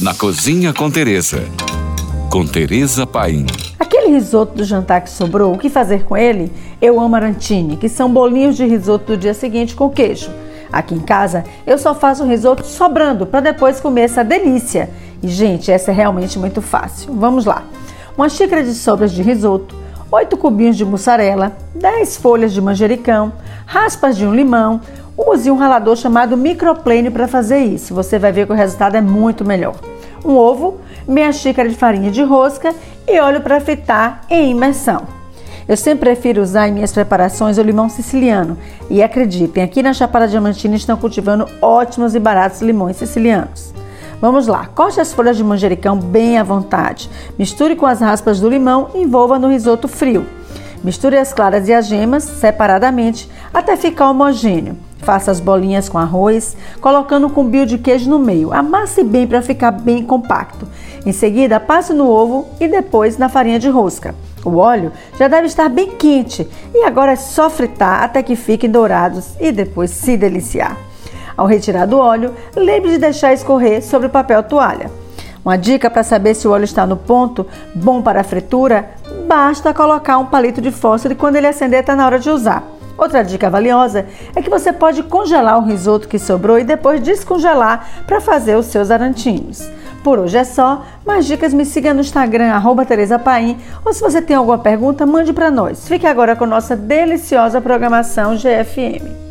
Na Cozinha com Teresa. Com Teresa Paim. Aquele risoto do jantar que sobrou, o que fazer com ele? Eu amo arantini, que são bolinhos de risoto do dia seguinte com queijo. Aqui em casa, eu só faço risoto sobrando para depois comer essa delícia. E, gente, essa é realmente muito fácil. Vamos lá. Uma xícara de sobras de risoto, 8 cubinhos de mussarela, 10 folhas de manjericão, raspas de um limão, Use um ralador chamado microplane para fazer isso. Você vai ver que o resultado é muito melhor. Um ovo, meia xícara de farinha de rosca e óleo para fritar em imersão. Eu sempre prefiro usar em minhas preparações o limão siciliano. E acreditem, aqui na Chapada Diamantina estão cultivando ótimos e baratos limões sicilianos. Vamos lá, corte as folhas de manjericão bem à vontade. Misture com as raspas do limão e envolva no risoto frio. Misture as claras e as gemas separadamente até ficar homogêneo. Faça as bolinhas com arroz, colocando um cumbio de queijo no meio. Amasse bem para ficar bem compacto. Em seguida, passe no ovo e depois na farinha de rosca. O óleo já deve estar bem quente e agora é só fritar até que fiquem dourados e depois se deliciar. Ao retirar do óleo, lembre de deixar escorrer sobre o papel toalha. Uma dica para saber se o óleo está no ponto bom para a fritura: basta colocar um palito de fósforo e quando ele acender está na hora de usar. Outra dica valiosa é que você pode congelar o risoto que sobrou e depois descongelar para fazer os seus arantinhos. Por hoje é só. Mais dicas me siga no Instagram, arroba Tereza Paim, ou se você tem alguma pergunta, mande para nós. Fique agora com nossa deliciosa programação GFM.